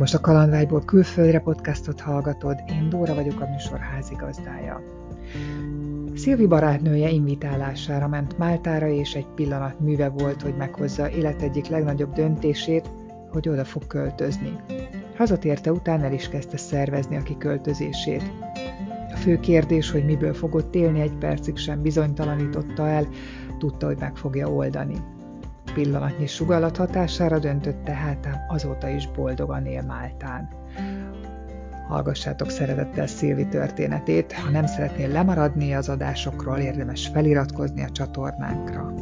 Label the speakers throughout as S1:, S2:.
S1: most a Kalandvágyból külföldre podcastot hallgatod, én Dóra vagyok a műsor házigazdája. Szilvi barátnője invitálására ment Máltára, és egy pillanat műve volt, hogy meghozza élet egyik legnagyobb döntését, hogy oda fog költözni. Hazatérte után el is kezdte szervezni a kiköltözését. A fő kérdés, hogy miből fogott élni, egy percig sem bizonytalanította el, tudta, hogy meg fogja oldani. Pillanatnyi sugallat hatására döntött tehát, ám azóta is boldogan él Máltán. Hallgassátok szeretettel Szilvi történetét, ha nem szeretnél lemaradni az adásokról, érdemes feliratkozni a csatornánkra.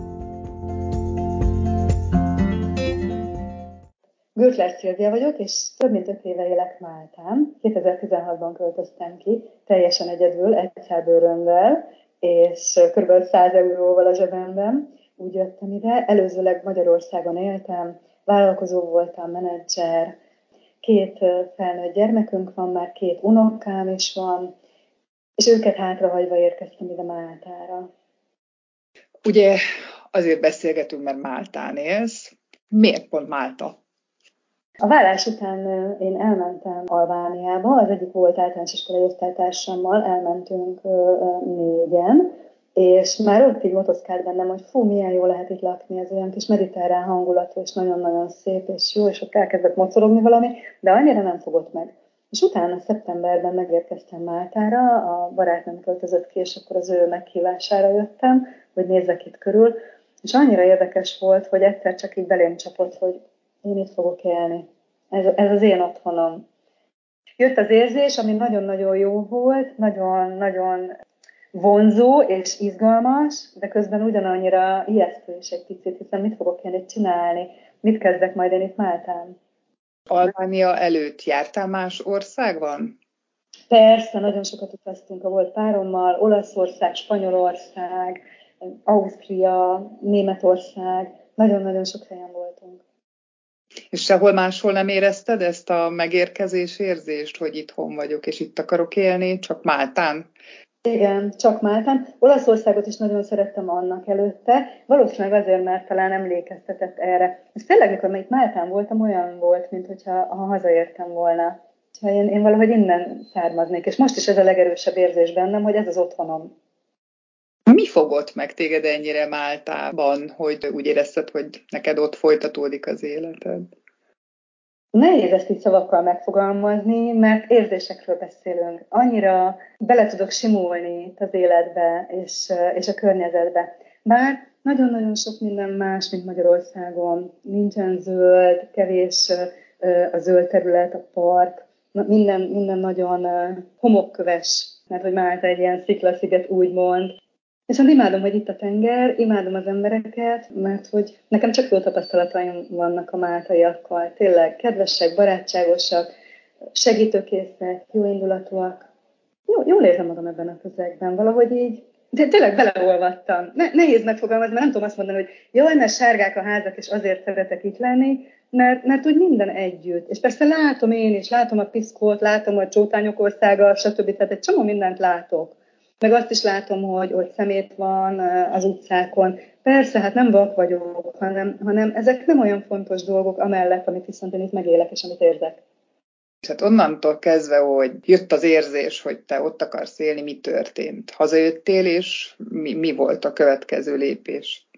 S2: Gürtler Szilvia vagyok, és több mint öt éve élek Máltán. 2016-ban költöztem ki, teljesen egyedül, egyszerbőrömmel, és kb. 100 euróval a zsebemben úgy jöttem ide. Előzőleg Magyarországon éltem, vállalkozó voltam, menedzser, két felnőtt gyermekünk van, már két unokám is van, és őket hátrahagyva érkeztem ide Máltára.
S1: Ugye azért beszélgetünk, mert Máltán élsz. Miért pont Málta?
S2: A vállás után én elmentem Albániába, az egyik volt általános iskolai osztálytársammal, elmentünk négyen, és már ott így motoszkált bennem, hogy fú, milyen jó lehet itt lakni, ez olyan kis mediterrán hangulatú, és nagyon-nagyon szép, és jó, és ott elkezdett mocorogni valami, de annyira nem fogott meg. És utána szeptemberben megérkeztem Máltára, a barátnőm költözött ki, és akkor az ő meghívására jöttem, hogy nézzek itt körül, és annyira érdekes volt, hogy egyszer csak így belém csapott, hogy én itt fogok élni. Ez, ez az én otthonom. Jött az érzés, ami nagyon-nagyon jó volt, nagyon-nagyon vonzó és izgalmas, de közben ugyanannyira ijesztő is egy picit, hiszen mit fogok én itt csinálni, mit kezdek majd én itt Máltán.
S1: Albánia előtt jártál más országban?
S2: Persze, nagyon sokat utaztunk a volt párommal, Olaszország, Spanyolország, Ausztria, Németország, nagyon-nagyon sok helyen voltunk.
S1: És sehol máshol nem érezted ezt a megérkezés érzést, hogy itthon vagyok, és itt akarok élni, csak Máltán?
S2: Igen, csak Máltán. Olaszországot is nagyon szerettem annak előtte, valószínűleg azért, mert talán emlékeztetett erre. És tényleg, amikor itt Máltán voltam, olyan volt, mint hogyha ha hazaértem volna. Ha én, én valahogy innen származnék, és most is ez a legerősebb érzés bennem, hogy ez az otthonom.
S1: Mi fogott meg téged ennyire Máltában, hogy úgy érezted, hogy neked ott folytatódik az életed?
S2: Nehéz ezt így szavakkal megfogalmazni, mert érzésekről beszélünk. Annyira bele tudok simulni az életbe és, és a környezetbe. Bár nagyon-nagyon sok minden más, mint Magyarországon. Nincsen zöld, kevés a zöld terület, a park, minden, minden nagyon homokköves, mert hogy Málta egy ilyen sziklasziget úgymond. Viszont imádom, hogy itt a tenger, imádom az embereket, mert hogy nekem csak jó tapasztalataim vannak a máltaiakkal. Tényleg kedvesek, barátságosak, segítőkészek, jó indulatúak. Jó, jól érzem magam ebben a közegben, valahogy így de tényleg beleolvattam. Ne, nehéz megfogalmazni, mert nem tudom azt mondani, hogy jaj, mert sárgák a házak, és azért szeretek itt lenni, mert, mert úgy minden együtt. És persze látom én is, látom a piszkót, látom a csótányok országa, stb. Tehát egy csomó mindent látok. Meg azt is látom, hogy, hogy szemét van az utcákon. Persze, hát nem vak vagyok, hanem, hanem ezek nem olyan fontos dolgok amellett, amit viszont én itt megélek és amit érzek.
S1: Hát onnantól kezdve, hogy jött az érzés, hogy te ott akarsz élni, mi történt? Hazajöttél, és mi, mi volt a következő lépés?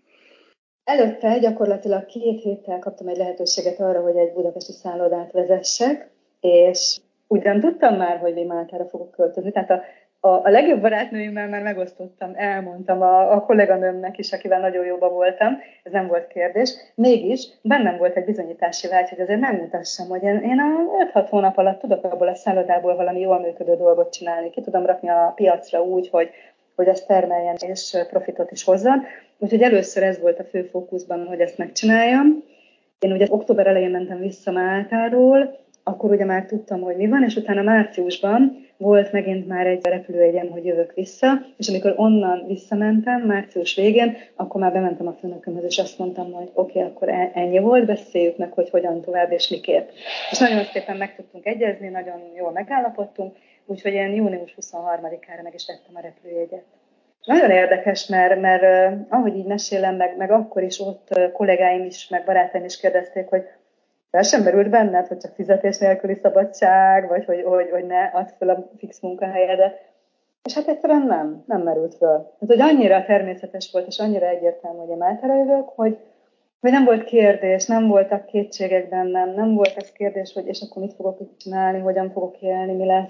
S2: Előtte gyakorlatilag két héttel kaptam egy lehetőséget arra, hogy egy budapesti szállodát vezessek, és ugyan tudtam már, hogy mi Máltára fogok költözni. Tehát a a, a legjobb barátnőimmel már megosztottam, elmondtam a, a kolléganőmnek is, akivel nagyon jóba voltam, ez nem volt kérdés. Mégis bennem volt egy bizonyítási vágy, hogy azért megmutassam, hogy én, én a 5-6 hónap alatt tudok abból a szállodából valami jól működő dolgot csinálni. Ki tudom rakni a piacra úgy, hogy, hogy ezt termeljen és profitot is hozzon. Úgyhogy először ez volt a fő fókuszban, hogy ezt megcsináljam. Én ugye október elején mentem vissza Máltáról, akkor ugye már tudtam, hogy mi van, és utána márciusban volt megint már egy repülőjegyem, hogy jövök vissza, és amikor onnan visszamentem, március végén, akkor már bementem a főnökömhöz, és azt mondtam, hogy oké, okay, akkor e- ennyi volt, beszéljük meg, hogy hogyan tovább és miképp. És nagyon szépen meg tudtunk egyezni, nagyon jól megállapodtunk, úgyhogy én június 23-ára meg is vettem a repülőjegyet. Nagyon érdekes, mert, mert ahogy így mesélem, meg, meg akkor is ott kollégáim is, meg barátaim is kérdezték, hogy fel sem merült benned, hogy csak fizetés nélküli szabadság, vagy hogy, hogy, hogy ne add fel a fix munkahelyedet. És hát egyszerűen nem, nem merült föl. Ez, hogy annyira természetes volt, és annyira egyértelmű, hogy én jövök, hogy, hogy nem volt kérdés, nem voltak kétségek bennem, nem volt ez kérdés, hogy és akkor mit fogok itt csinálni, hogyan fogok élni, mi lesz.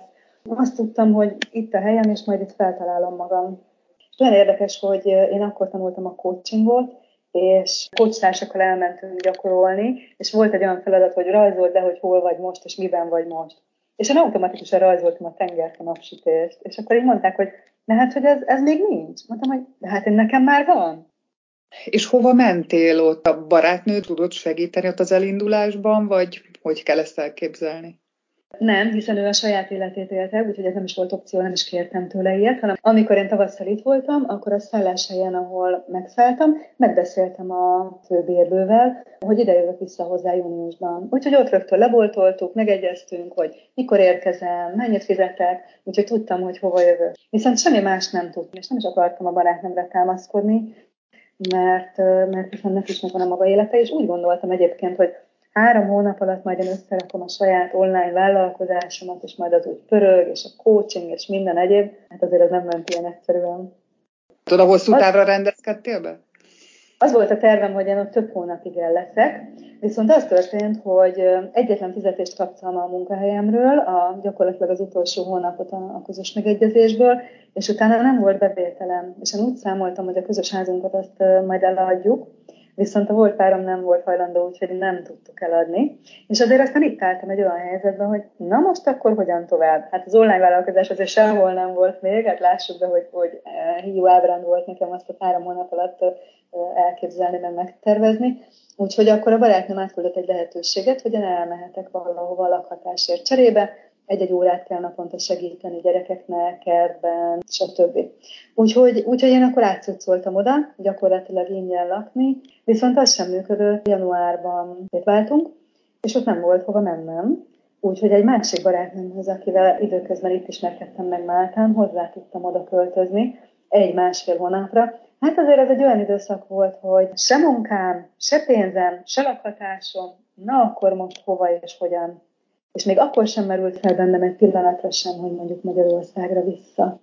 S2: Azt tudtam, hogy itt a helyem, és majd itt feltalálom magam. És olyan érdekes, hogy én akkor tanultam a coachingot, és coachtársakkal elmentünk gyakorolni, és volt egy olyan feladat, hogy rajzold le, hogy hol vagy most, és miben vagy most. És én automatikusan rajzoltam a tengert, a napsütést, és akkor így mondták, hogy de hát, hogy ez, ez még nincs. Mondtam, hogy de hát én nekem már van.
S1: És hova mentél ott? A barátnő tudott segíteni ott az elindulásban, vagy hogy kell ezt elképzelni?
S2: Nem, hiszen ő a saját életét élte, úgyhogy ez nem is volt opció, nem is kértem tőle ilyet, hanem amikor én tavasszal itt voltam, akkor a szálláshelyen, ahol megszálltam, megbeszéltem a főbérlővel, hogy ide jövök vissza hozzá júniusban. Úgyhogy ott rögtön leboltoltuk, megegyeztünk, hogy mikor érkezem, mennyit fizetek, úgyhogy tudtam, hogy hova jövök. Viszont semmi más nem tudtam, és nem is akartam a barátnőmre támaszkodni, mert, mert hiszen neki is megvan a maga élete, és úgy gondoltam egyébként, hogy három hónap alatt majd én összerakom a saját online vállalkozásomat, és majd az úgy pörög, és a coaching, és minden egyéb, hát azért ez nem ment ilyen egyszerűen.
S1: Tudod, a hosszú távra rendezkedtél be?
S2: Az volt a tervem, hogy én ott több hónapig el leszek, viszont az történt, hogy egyetlen fizetést kaptam a munkahelyemről, a, gyakorlatilag az utolsó hónapot a, a közös megegyezésből, és utána nem volt bevételem. És én úgy számoltam, hogy a közös házunkat azt majd eladjuk, viszont a volt párom nem volt hajlandó, úgyhogy nem tudtuk eladni. És azért aztán itt álltam egy olyan helyzetben, hogy na most akkor hogyan tovább? Hát az online vállalkozás azért sehol nem volt még, hát lássuk be, hogy, hogy eh, hiú ábrán volt nekem azt a három hónap alatt eh, elképzelni, meg megtervezni. Úgyhogy akkor a barátnőm átküldött egy lehetőséget, hogy én elmehetek valahova lakhatásért cserébe, egy-egy órát kell naponta segíteni gyerekeknek, kertben, stb. Úgyhogy, úgyhogy én akkor átszocsoltam oda, gyakorlatilag ingyen lakni, viszont az sem működött, januárban váltunk, és ott nem volt hova mennem, Úgyhogy egy másik barátnőmhöz, akivel időközben itt ismerkedtem meg Máltán, hozzá tudtam oda költözni egy-másfél hónapra. Hát azért ez egy olyan időszak volt, hogy se munkám, se pénzem, se lakhatásom, na akkor most hova és hogyan. És még akkor sem merült fel bennem egy pillanatra sem, hogy mondjuk Magyarországra vissza.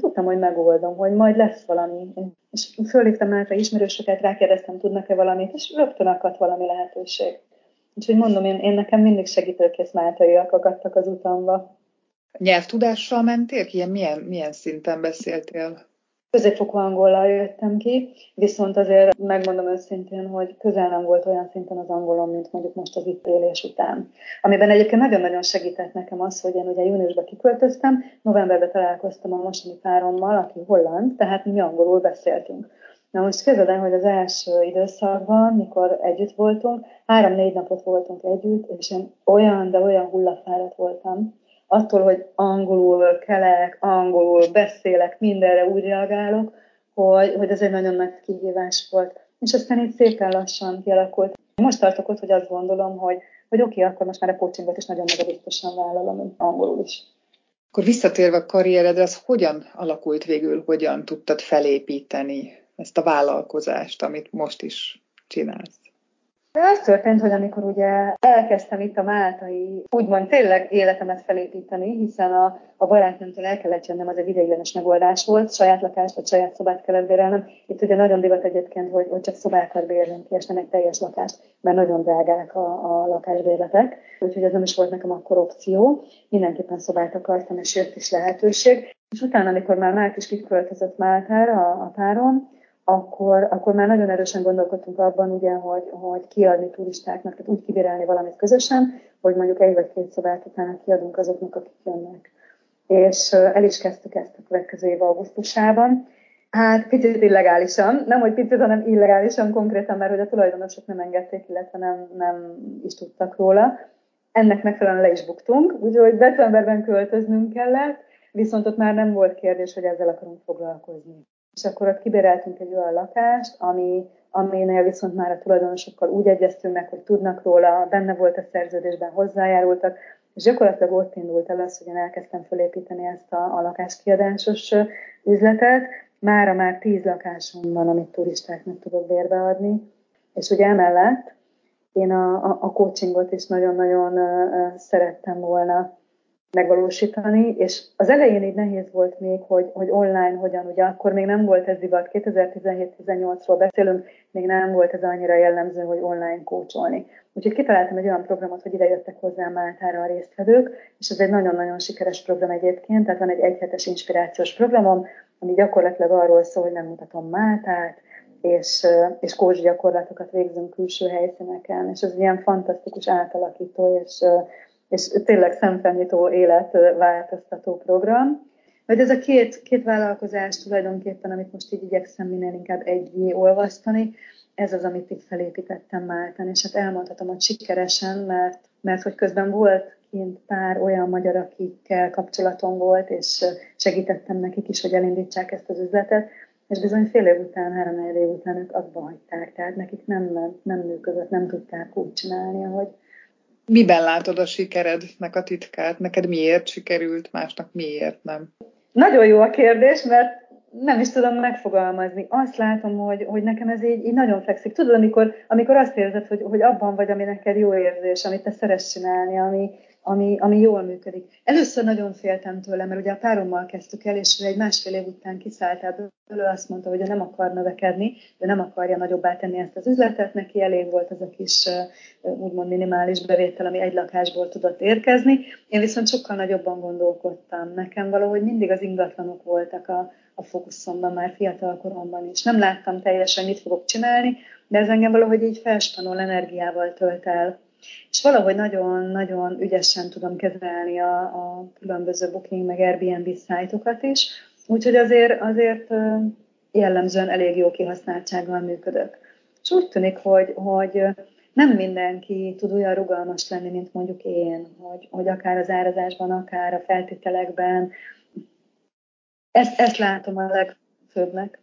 S2: Tudtam, hogy megoldom, hogy majd lesz valami. És fölhívtam már ismerősöket, rákérdeztem, tudnak-e valamit, és rögtön akadt valami lehetőség. Úgyhogy mondom, én, én nekem mindig segítőkész máltaiak akadtak az utamba.
S1: Nyelvtudással mentél? Ilyen milyen, milyen szinten beszéltél?
S2: Középfokú angollal jöttem ki, viszont azért megmondom őszintén, hogy közel nem volt olyan szinten az angolom, mint mondjuk most az itt élés után. Amiben egyébként nagyon-nagyon segített nekem az, hogy én ugye júniusban kiköltöztem, novemberben találkoztam a mostani párommal, aki holland, tehát mi angolul beszéltünk. Na most képzeld hogy az első időszakban, mikor együtt voltunk, három-négy napot voltunk együtt, és én olyan, de olyan hullafáradt voltam, attól, hogy angolul kelek, angolul beszélek, mindenre úgy reagálok, hogy, hogy ez egy nagyon nagy kihívás volt. És aztán így szépen lassan kialakult. Most tartok ott, hogy azt gondolom, hogy, hogy oké, okay, akkor most már a coachingot is nagyon magabiztosan vállalom, angolul is.
S1: Akkor visszatérve a karrieredre, az hogyan alakult végül, hogyan tudtad felépíteni ezt a vállalkozást, amit most is csinálsz?
S2: De az történt, hogy amikor ugye elkezdtem itt a máltai, úgymond tényleg életemet felépíteni, hiszen a, a barátnőmtől el kellett jönnem, az egy ideiglenes megoldás volt, saját lakást vagy saját szobát kellett bérelnem. Itt ugye nagyon divat egyébként, hogy, hogy csak szobákat bérlünk ki, és nem egy teljes lakást, mert nagyon drágák a, a lakásbérletek. Úgyhogy ez nem is volt nekem akkor opció. Mindenképpen szobát akartam, és jött is lehetőség. És utána, amikor már Márk is kiköltözött Máltára, a, a párom, akkor, akkor már nagyon erősen gondolkodtunk abban, ugye, hogy, hogy kiadni turistáknak, tehát úgy kibérelni valamit közösen, hogy mondjuk egy vagy két szobát utána kiadunk azoknak, akik jönnek. És el is kezdtük ezt a következő év augusztusában. Hát picit illegálisan, nem hogy picit, hanem illegálisan konkrétan, mert hogy a tulajdonosok nem engedték, illetve nem, nem is tudtak róla. Ennek megfelelően le is buktunk, úgyhogy decemberben költöznünk kellett, viszont ott már nem volt kérdés, hogy ezzel akarunk foglalkozni és akkor ott kibéreltünk egy olyan lakást, ami, aminél viszont már a tulajdonosokkal úgy egyeztünk meg, hogy tudnak róla, benne volt a szerződésben, hozzájárultak, és gyakorlatilag ott indult el az, hogy én elkezdtem felépíteni ezt a, a lakáskiadásos üzletet. Mára már tíz lakásom van, amit turistáknak tudok bérbeadni, és ugye emellett én a, a, a coachingot is nagyon-nagyon szerettem volna megvalósítani, és az elején így nehéz volt még, hogy, hogy online hogyan, ugye akkor még nem volt ez divat, 2017-18-ról beszélünk, még nem volt ez annyira jellemző, hogy online kócsolni. Úgyhogy kitaláltam egy olyan programot, hogy ide jöttek hozzám Máltára a résztvevők, és ez egy nagyon-nagyon sikeres program egyébként, tehát van egy egyhetes inspirációs programom, ami gyakorlatilag arról szól, hogy megmutatom Máltát, és, és kócs gyakorlatokat végzünk külső helyszíneken, és ez ilyen fantasztikus átalakító, és, és tényleg szemfenyító életváltoztató program. Hogy ez a két, két vállalkozás tulajdonképpen, amit most így igyekszem minél inkább egyé olvasztani, ez az, amit itt felépítettem Máltán, és hát elmondhatom, hogy sikeresen, mert, mert hogy közben volt kint pár olyan magyar, akikkel kapcsolatom volt, és segítettem nekik is, hogy elindítsák ezt az üzletet, és bizony fél év után, három év után ők abba hagyták, tehát nekik nem nem működött, nem tudták úgy csinálni, hogy...
S1: Miben látod a sikerednek a titkát? Neked miért sikerült, másnak miért nem?
S2: Nagyon jó a kérdés, mert nem is tudom megfogalmazni. Azt látom, hogy, hogy nekem ez így, így nagyon fekszik. Tudod, amikor, amikor azt érzed, hogy, hogy abban vagy, ami neked jó érzés, amit te szeretsz csinálni, ami, ami, ami jól működik. Először nagyon féltem tőle, mert ugye a párommal kezdtük el, és egy másfél év után kiszállt ebből, azt mondta, hogy ő nem akar növekedni, ő nem akarja nagyobbá tenni ezt az üzletet, neki elég volt az a kis úgymond minimális bevétel, ami egy lakásból tudott érkezni. Én viszont sokkal nagyobban gondolkodtam. Nekem valahogy mindig az ingatlanok voltak a, a fókuszomban már fiatal koromban is. Nem láttam teljesen, mit fogok csinálni, de ez engem valahogy így felspanol energiával tölt el. És valahogy nagyon-nagyon ügyesen tudom kezelni a, a különböző Booking meg Airbnb szájtokat is, úgyhogy azért, azért jellemzően elég jó kihasználtsággal működök. És úgy tűnik, hogy, hogy nem mindenki tud olyan rugalmas lenni, mint mondjuk én, hogy, hogy akár az árazásban, akár a feltételekben. Ezt, ezt látom a legfőbbnek.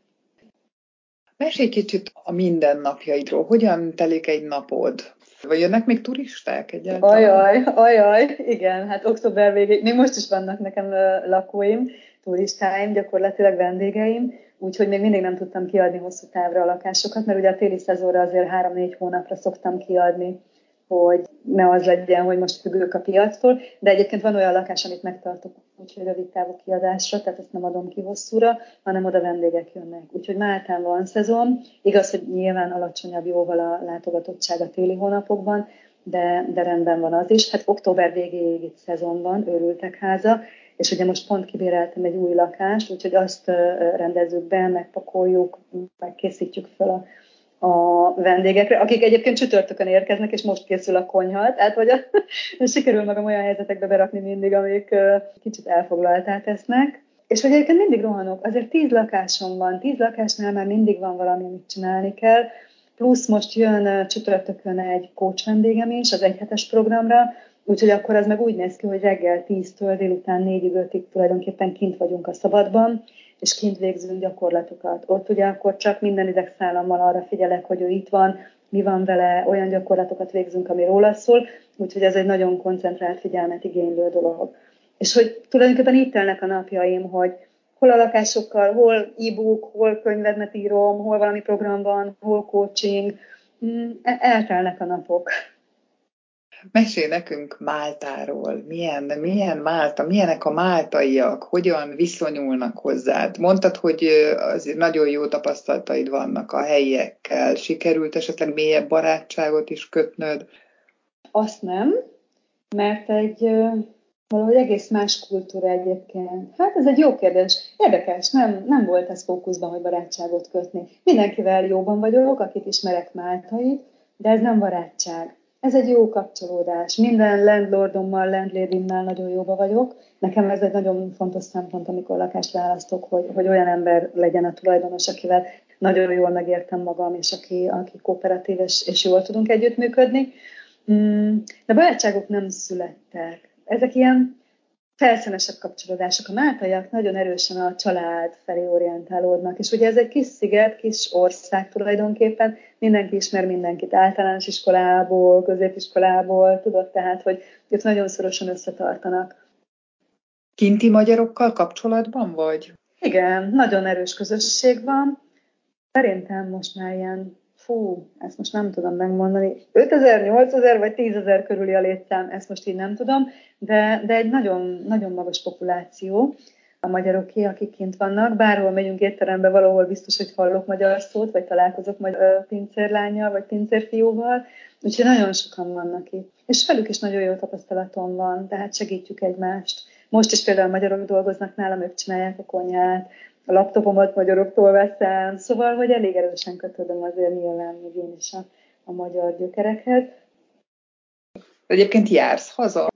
S1: Mesélj kicsit a mindennapjaidról. Hogyan telik egy napod? Vagy jönnek még turisták egyáltalán?
S2: Ajaj, ajaj, igen, hát október végéig, még most is vannak nekem lakóim, turistáim, gyakorlatilag vendégeim, úgyhogy még mindig nem tudtam kiadni hosszú távra a lakásokat, mert ugye a téli szezonra azért három-négy hónapra szoktam kiadni hogy ne az legyen, hogy most függők a piactól, de egyébként van olyan lakás, amit megtartok úgyhogy rövid távú kiadásra, tehát ezt nem adom ki hosszúra, hanem oda vendégek jönnek. Úgyhogy Máltán van szezon, igaz, hogy nyilván alacsonyabb jóval a látogatottság a téli hónapokban, de, de rendben van az is. Hát október végéig itt szezon őrültek háza, és ugye most pont kibéreltem egy új lakást, úgyhogy azt rendezzük be, megpakoljuk, megkészítjük fel a a vendégekre, akik egyébként csütörtökön érkeznek, és most készül a konyha, tehát hogy a, sikerül magam olyan helyzetekbe berakni mindig, amik kicsit elfoglaltá tesznek. És hogy egyébként mindig rohanok, azért tíz lakásom van, tíz lakásnál már mindig van valami, amit csinálni kell, plusz most jön csütörtökön egy coach vendégem is az egyhetes programra, úgyhogy akkor az meg úgy néz ki, hogy reggel 10-től délután 4-5-ig tulajdonképpen kint vagyunk a szabadban, és kint végzünk gyakorlatokat. Ott ugye akkor csak minden idegszállammal arra figyelek, hogy ő itt van, mi van vele, olyan gyakorlatokat végzünk, ami róla szól, úgyhogy ez egy nagyon koncentrált figyelmet igénylő dolog. És hogy tulajdonképpen itt telnek a napjaim, hogy hol a lakásokkal, hol e-book, hol könyvedmet írom, hol valami program van, hol coaching, mm, e- eltelnek a napok.
S1: Mesélj nekünk Máltáról. Milyen, milyen Málta, milyenek a máltaiak, hogyan viszonyulnak hozzád? Mondtad, hogy azért nagyon jó tapasztalataid vannak a helyiekkel. Sikerült esetleg mélyebb barátságot is kötnöd?
S2: Azt nem, mert egy valahogy egész más kultúra egyébként. Hát ez egy jó kérdés. Érdekes, nem, nem volt ez fókuszban, hogy barátságot kötni. Mindenkivel jóban vagyok, akit ismerek Máltait, de ez nem barátság ez egy jó kapcsolódás. Minden landlordommal, landladymmal nagyon jóba vagyok. Nekem ez egy nagyon fontos szempont, amikor lakást választok, hogy, hogy olyan ember legyen a tulajdonos, akivel nagyon jól megértem magam, és aki, aki kooperatív, és, és jól tudunk együttműködni. Mm, de barátságok nem születtek. Ezek ilyen felszínesebb kapcsolódások. A máltaiak nagyon erősen a család felé orientálódnak, és ugye ez egy kis sziget, kis ország tulajdonképpen, mindenki ismer mindenkit általános iskolából, középiskolából, tudod tehát, hogy itt nagyon szorosan összetartanak.
S1: Kinti magyarokkal kapcsolatban vagy?
S2: Igen, nagyon erős közösség van. Szerintem most már ilyen fú, ezt most nem tudom megmondani, 5000, 8000 vagy 10000 körüli a létszám, ezt most így nem tudom, de, de egy nagyon, nagyon magas populáció a magyaroké, akik kint vannak. Bárhol megyünk étterembe, valahol biztos, hogy hallok magyar szót, vagy találkozok magyar pincérlányjal, vagy pincérfiúval, úgyhogy nagyon sokan vannak itt. És velük is nagyon jó tapasztalatom van, tehát segítjük egymást. Most is például magyarok dolgoznak nálam, ők csinálják a konyhát, a laptopomat magyaroktól veszem, szóval, hogy elég erősen kötődöm azért nyilván még én is a, a magyar gyökerekhez.
S1: Egyébként jársz haza?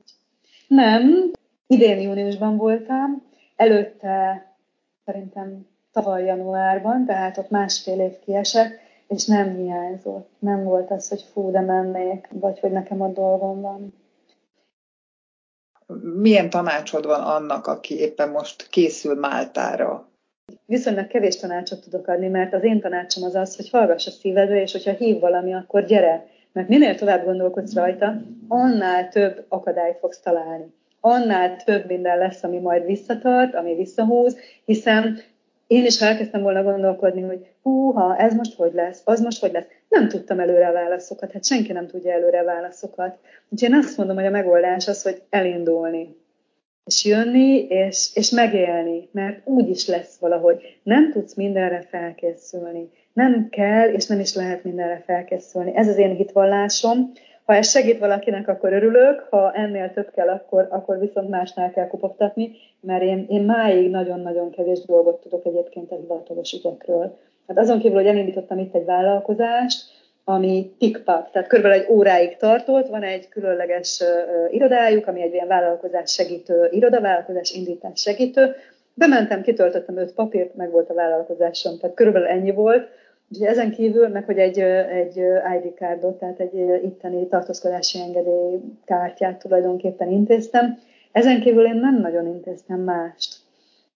S2: Nem, idén júniusban voltam, előtte szerintem tavaly januárban, tehát ott másfél év kiesett, és nem hiányzott. Nem volt az, hogy fú, de mennék, vagy hogy nekem a dolgom van.
S1: Milyen tanácsod van annak, aki éppen most készül Máltára?
S2: Viszonylag kevés tanácsot tudok adni, mert az én tanácsom az az, hogy hallgass a szívedre, és hogyha hív valami, akkor gyere. Mert minél tovább gondolkodsz rajta, annál több akadályt fogsz találni annál több minden lesz, ami majd visszatart, ami visszahúz, hiszen én is elkezdtem volna gondolkodni, hogy húha, ez most hogy lesz, az most hogy lesz. Nem tudtam előre válaszokat, hát senki nem tudja előre válaszokat. Úgyhogy én azt mondom, hogy a megoldás az, hogy elindulni, és jönni, és, és megélni, mert úgy is lesz valahogy. Nem tudsz mindenre felkészülni. Nem kell, és nem is lehet mindenre felkészülni. Ez az én hitvallásom, ha ez segít valakinek, akkor örülök, ha ennél több kell, akkor, akkor viszont másnál kell kopogtatni, mert én, én máig nagyon-nagyon kevés dolgot tudok egyébként a hivatalos ügyekről. Hát azon kívül, hogy elindítottam itt egy vállalkozást, ami tikpak, tehát körülbelül egy óráig tartott, van egy különleges irodájuk, ami egy ilyen vállalkozás segítő, irodavállalkozás indítás segítő. Bementem, kitöltöttem öt papírt, meg volt a vállalkozásom, tehát körülbelül ennyi volt, Úgyhogy ezen kívül, meg hogy egy, egy ID kártot, tehát egy itteni tartózkodási engedély kártyát tulajdonképpen intéztem. Ezen kívül én nem nagyon intéztem mást.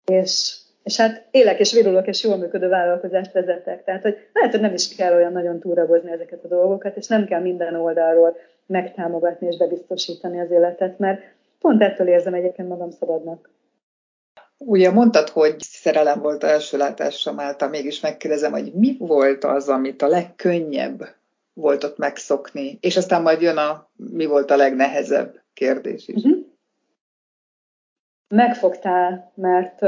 S2: És, és hát élek és virulok és jól működő vállalkozást vezetek. Tehát, hogy lehet, hogy nem is kell olyan nagyon túragozni ezeket a dolgokat, és nem kell minden oldalról megtámogatni és bebiztosítani az életet, mert pont ettől érzem egyébként magam szabadnak.
S1: Ugye mondtad, hogy szerelem volt a első látásra Málta, mégis megkérdezem, hogy mi volt az, amit a legkönnyebb volt ott megszokni, és aztán majd jön a mi volt a legnehezebb kérdés is. Uh-huh.
S2: Megfogtál, mert,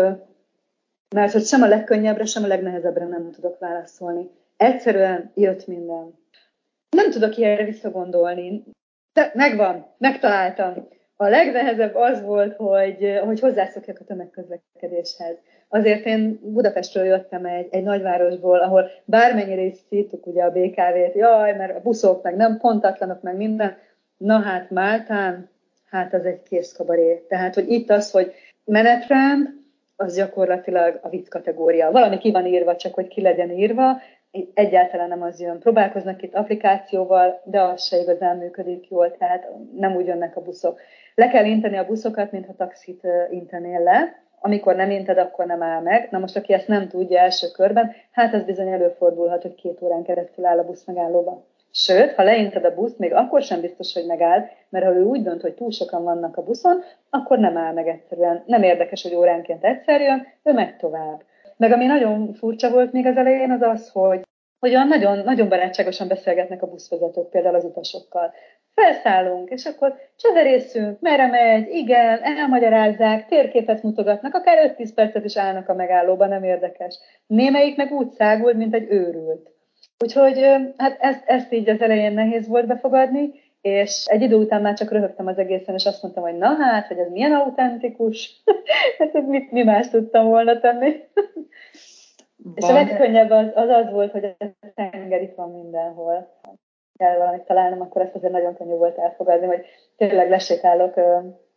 S2: mert hogy sem a legkönnyebbre, sem a legnehezebbre nem tudok válaszolni. Egyszerűen jött minden. Nem tudok ilyenre visszagondolni. De megvan, megtaláltam. A legnehezebb az volt, hogy, hogy hozzászokjak a tömegközlekedéshez. Azért én Budapestről jöttem egy, egy nagyvárosból, ahol bármennyire is szítuk ugye a BKV-t, jaj, mert a buszok meg nem pontatlanok, meg minden. Na hát Máltán, hát az egy kész kabaré. Tehát, hogy itt az, hogy menetrend, az gyakorlatilag a vicc kategória. Valami ki van írva, csak hogy ki legyen írva, egyáltalán nem az jön. Próbálkoznak itt applikációval, de az se igazán működik jól, tehát nem úgy jönnek a buszok. Le kell inteni a buszokat, mintha taxit intenél le. Amikor nem inted, akkor nem áll meg. Na most, aki ezt nem tudja első körben, hát ez bizony előfordulhat, hogy két órán keresztül áll a busz megállóba. Sőt, ha leinted a buszt, még akkor sem biztos, hogy megáll, mert ha ő úgy dönt, hogy túl sokan vannak a buszon, akkor nem áll meg egyszerűen. Nem érdekes, hogy óránként egyszer jön, ő megy tovább. Meg ami nagyon furcsa volt még az elején, az az, hogy hogy nagyon, nagyon barátságosan beszélgetnek a buszvezetők például az utasokkal. Felszállunk, és akkor cseverészünk, merre megy, igen, elmagyarázzák, térképet mutogatnak, akár 5-10 percet is állnak a megállóban, nem érdekes. Némelyik meg úgy szágult, mint egy őrült. Úgyhogy hát ezt, ezt így az elején nehéz volt befogadni, és egy idő után már csak röhögtem az egészen, és azt mondtam, hogy na hát, hogy ez milyen autentikus, hát mit, mi más tudtam volna tenni. És a legkönnyebb az, az az volt, hogy a tenger itt van mindenhol. Kell valamit találnom, akkor ezt azért nagyon könnyű volt elfogadni, hogy tényleg lesétálok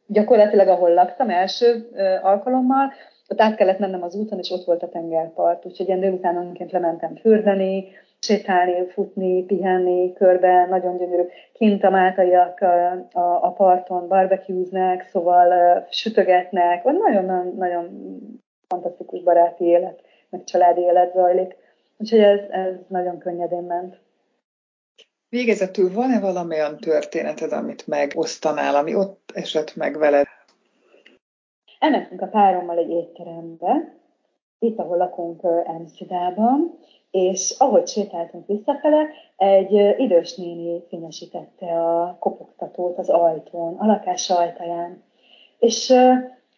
S2: gyakorlatilag, ahol laktam első alkalommal, ott át kellett mennem az úton, és ott volt a tengerpart. Úgyhogy én délutánonként lementem fürdeni, sétálni, futni, pihenni körbe, nagyon gyönyörű. Kint a máltaiak a, a, a parton barbecueznek, szóval sütögetnek, nagyon-nagyon fantasztikus baráti élet meg családi élet zajlik. Úgyhogy ez, ez nagyon könnyedén ment.
S1: Végezetül van-e valami olyan történeted, amit megosztanál, ami ott esett meg veled?
S2: Elmentünk a párommal egy étterembe, itt, ahol lakunk Amsterdamban, és ahogy sétáltunk visszafele, egy idős néni fényesítette a kopogtatót az ajtón, a lakás ajtaján. És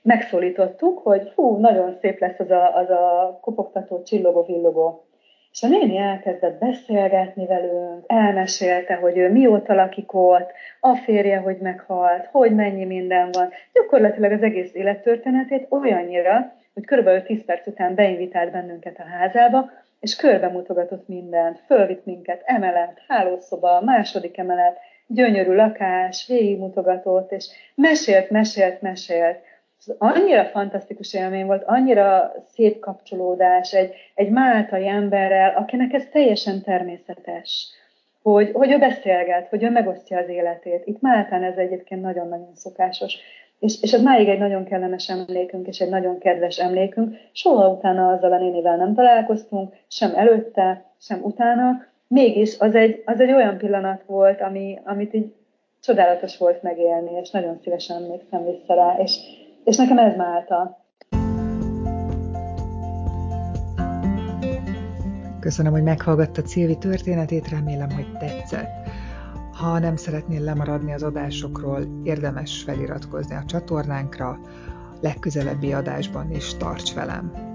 S2: megszólítottuk, hogy hú, nagyon szép lesz az a, az a kopogtató, csillogó, villogó. És a néni elkezdett beszélgetni velünk, elmesélte, hogy ő mióta lakik ott, a férje, hogy meghalt, hogy mennyi minden van. Gyakorlatilag az egész élettörténetét olyannyira, hogy körülbelül 10 perc után beinvitált bennünket a házába, és körbe mutogatott mindent, fölvitt minket, emelet, hálószoba, második emelet, gyönyörű lakás, végigmutogatott, és mesélt, mesélt, mesélt. Ez annyira fantasztikus élmény volt, annyira szép kapcsolódás egy, egy máltai emberrel, akinek ez teljesen természetes, hogy, hogy ő beszélget, hogy ő megosztja az életét. Itt Máltán ez egyébként nagyon-nagyon szokásos. És, és ez máig egy nagyon kellemes emlékünk, és egy nagyon kedves emlékünk. Soha utána azzal a nénivel nem találkoztunk, sem előtte, sem utána. Mégis az egy, az egy olyan pillanat volt, ami, amit így csodálatos volt megélni, és nagyon szívesen emlékszem vissza rá, és, és nekem ez Málta.
S1: Köszönöm, hogy meghallgattad Szilvi történetét, remélem, hogy tetszett. Ha nem szeretnél lemaradni az adásokról, érdemes feliratkozni a csatornánkra, legközelebbi adásban is tarts velem!